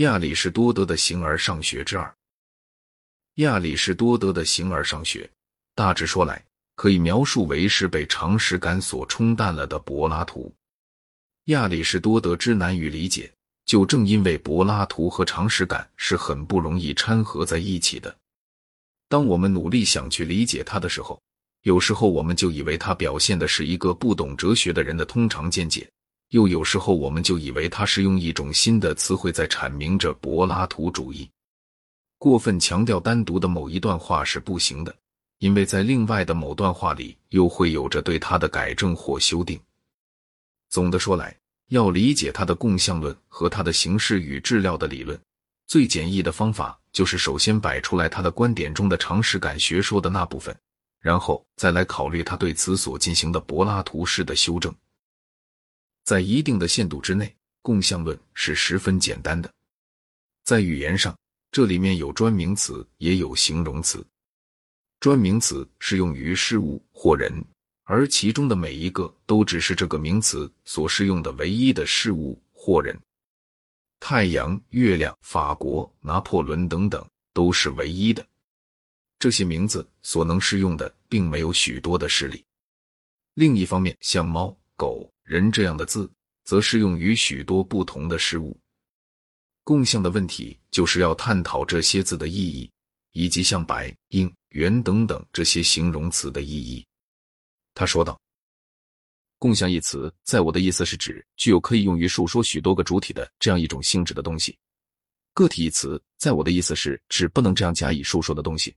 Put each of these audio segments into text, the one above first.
亚里士多德的形而上学之二。亚里士多德的形而上学，大致说来，可以描述为是被常识感所冲淡了的柏拉图。亚里士多德之难于理解，就正因为柏拉图和常识感是很不容易掺合在一起的。当我们努力想去理解他的时候，有时候我们就以为他表现的是一个不懂哲学的人的通常见解。又有时候，我们就以为他是用一种新的词汇在阐明着柏拉图主义。过分强调单独的某一段话是不行的，因为在另外的某段话里又会有着对他的改正或修订。总的说来，要理解他的共相论和他的形式与质料的理论，最简易的方法就是首先摆出来他的观点中的常识感学说的那部分，然后再来考虑他对此所进行的柏拉图式的修正。在一定的限度之内，共相论是十分简单的。在语言上，这里面有专名词，也有形容词。专名词适用于事物或人，而其中的每一个都只是这个名词所适用的唯一的事物或人。太阳、月亮、法国、拿破仑等等都是唯一的。这些名字所能适用的，并没有许多的事例。另一方面，像猫、狗。人这样的字，则适用于许多不同的事物。共相的问题，就是要探讨这些字的意义，以及像白、硬、圆等等这些形容词的意义。他说道：“共相一词，在我的意思是指具有可以用于述说许多个主体的这样一种性质的东西。个体一词，在我的意思是指不能这样加以述说的东西。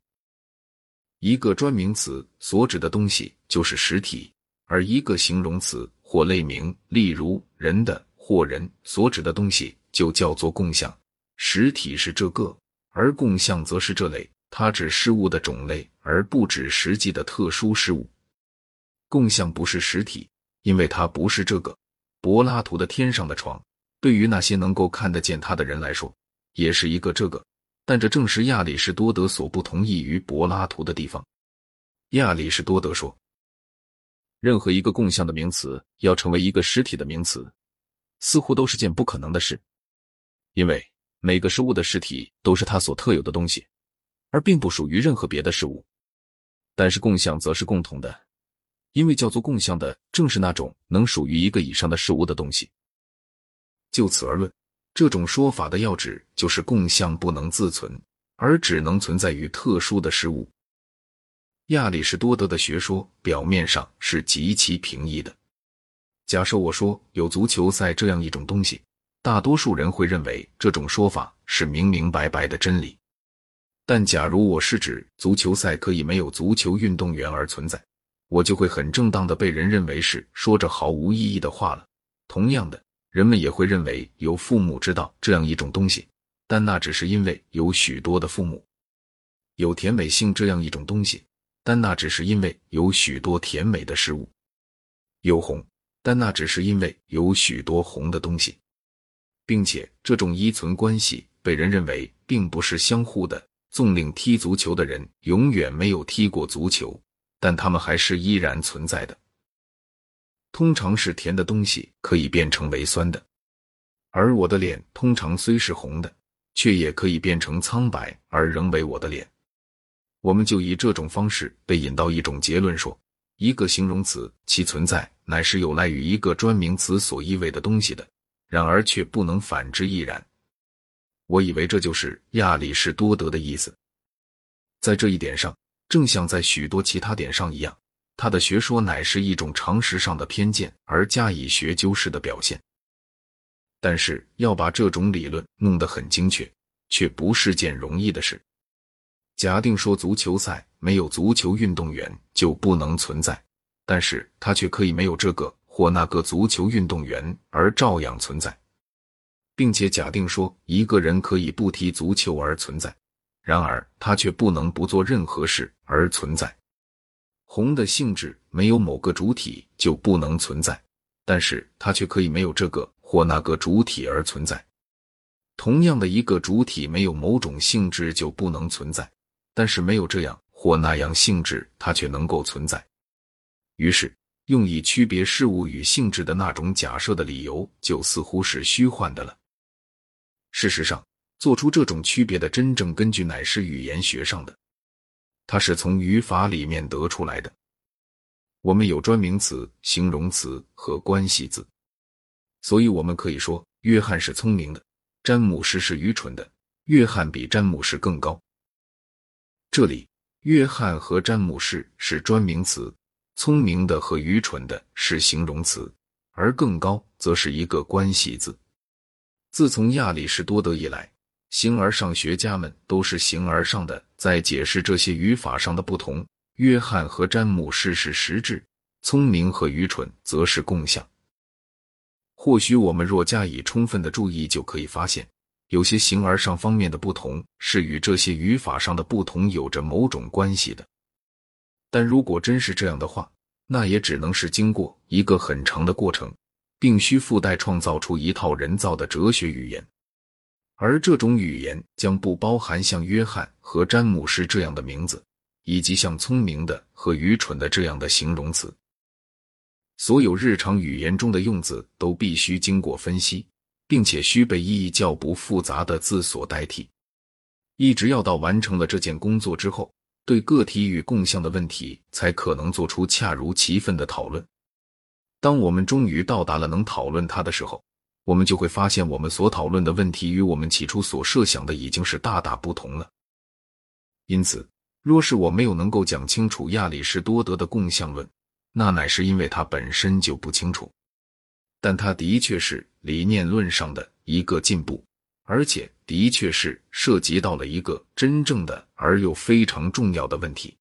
一个专名词所指的东西就是实体，而一个形容词。”或类名，例如人的或人所指的东西，就叫做共相。实体是这个，而共相则是这类。它指事物的种类，而不指实际的特殊事物。共相不是实体，因为它不是这个。柏拉图的天上的床，对于那些能够看得见他的人来说，也是一个这个。但这正是亚里士多德所不同意于柏拉图的地方。亚里士多德说。任何一个共相的名词要成为一个实体的名词，似乎都是件不可能的事，因为每个事物的实体都是它所特有的东西，而并不属于任何别的事物。但是共相则是共同的，因为叫做共相的正是那种能属于一个以上的事物的东西。就此而论，这种说法的要旨就是共相不能自存，而只能存在于特殊的事物。亚里士多德的学说表面上是极其平易的。假设我说有足球赛这样一种东西，大多数人会认为这种说法是明明白白的真理。但假如我是指足球赛可以没有足球运动员而存在，我就会很正当的被人认为是说着毫无意义的话了。同样的，人们也会认为有父母知道这样一种东西，但那只是因为有许多的父母。有甜美性这样一种东西。但那只是因为有许多甜美的事物，有红，但那只是因为有许多红的东西，并且这种依存关系被人认为并不是相互的。纵令踢足球的人永远没有踢过足球，但他们还是依然存在的。通常是甜的东西可以变成为酸的，而我的脸通常虽是红的，却也可以变成苍白而仍为我的脸。我们就以这种方式被引到一种结论：说一个形容词其存在乃是有赖于一个专名词所意味的东西的，然而却不能反之亦然。我以为这就是亚里士多德的意思。在这一点上，正像在许多其他点上一样，他的学说乃是一种常识上的偏见而加以学究式的表现。但是要把这种理论弄得很精确，却不是件容易的事。假定说足球赛没有足球运动员就不能存在，但是他却可以没有这个或那个足球运动员而照样存在，并且假定说一个人可以不踢足球而存在，然而他却不能不做任何事而存在。红的性质没有某个主体就不能存在，但是它却可以没有这个或那个主体而存在。同样的一个主体没有某种性质就不能存在。但是没有这样或那样性质，它却能够存在。于是，用以区别事物与性质的那种假设的理由，就似乎是虚幻的了。事实上，做出这种区别的真正根据乃是语言学上的，它是从语法里面得出来的。我们有专名词、形容词和关系字，所以我们可以说约翰是聪明的，詹姆士是愚蠢的。约翰比詹姆士更高。这里，约翰和詹姆士是专名词，聪明的和愚蠢的是形容词，而更高则是一个关系字。自从亚里士多德以来，形而上学家们都是形而上的在解释这些语法上的不同。约翰和詹姆士是实质，聪明和愚蠢则是共相。或许我们若加以充分的注意，就可以发现。有些形而上方面的不同是与这些语法上的不同有着某种关系的，但如果真是这样的话，那也只能是经过一个很长的过程，并需附带创造出一套人造的哲学语言，而这种语言将不包含像约翰和詹姆士这样的名字，以及像聪明的和愚蠢的这样的形容词。所有日常语言中的用字都必须经过分析。并且需被意义较不复杂的字所代替，一直要到完成了这件工作之后，对个体与共相的问题才可能做出恰如其分的讨论。当我们终于到达了能讨论它的时候，我们就会发现，我们所讨论的问题与我们起初所设想的已经是大大不同了。因此，若是我没有能够讲清楚亚里士多德的共相论，那乃是因为他本身就不清楚。但他的确是理念论上的一个进步，而且的确是涉及到了一个真正的而又非常重要的问题。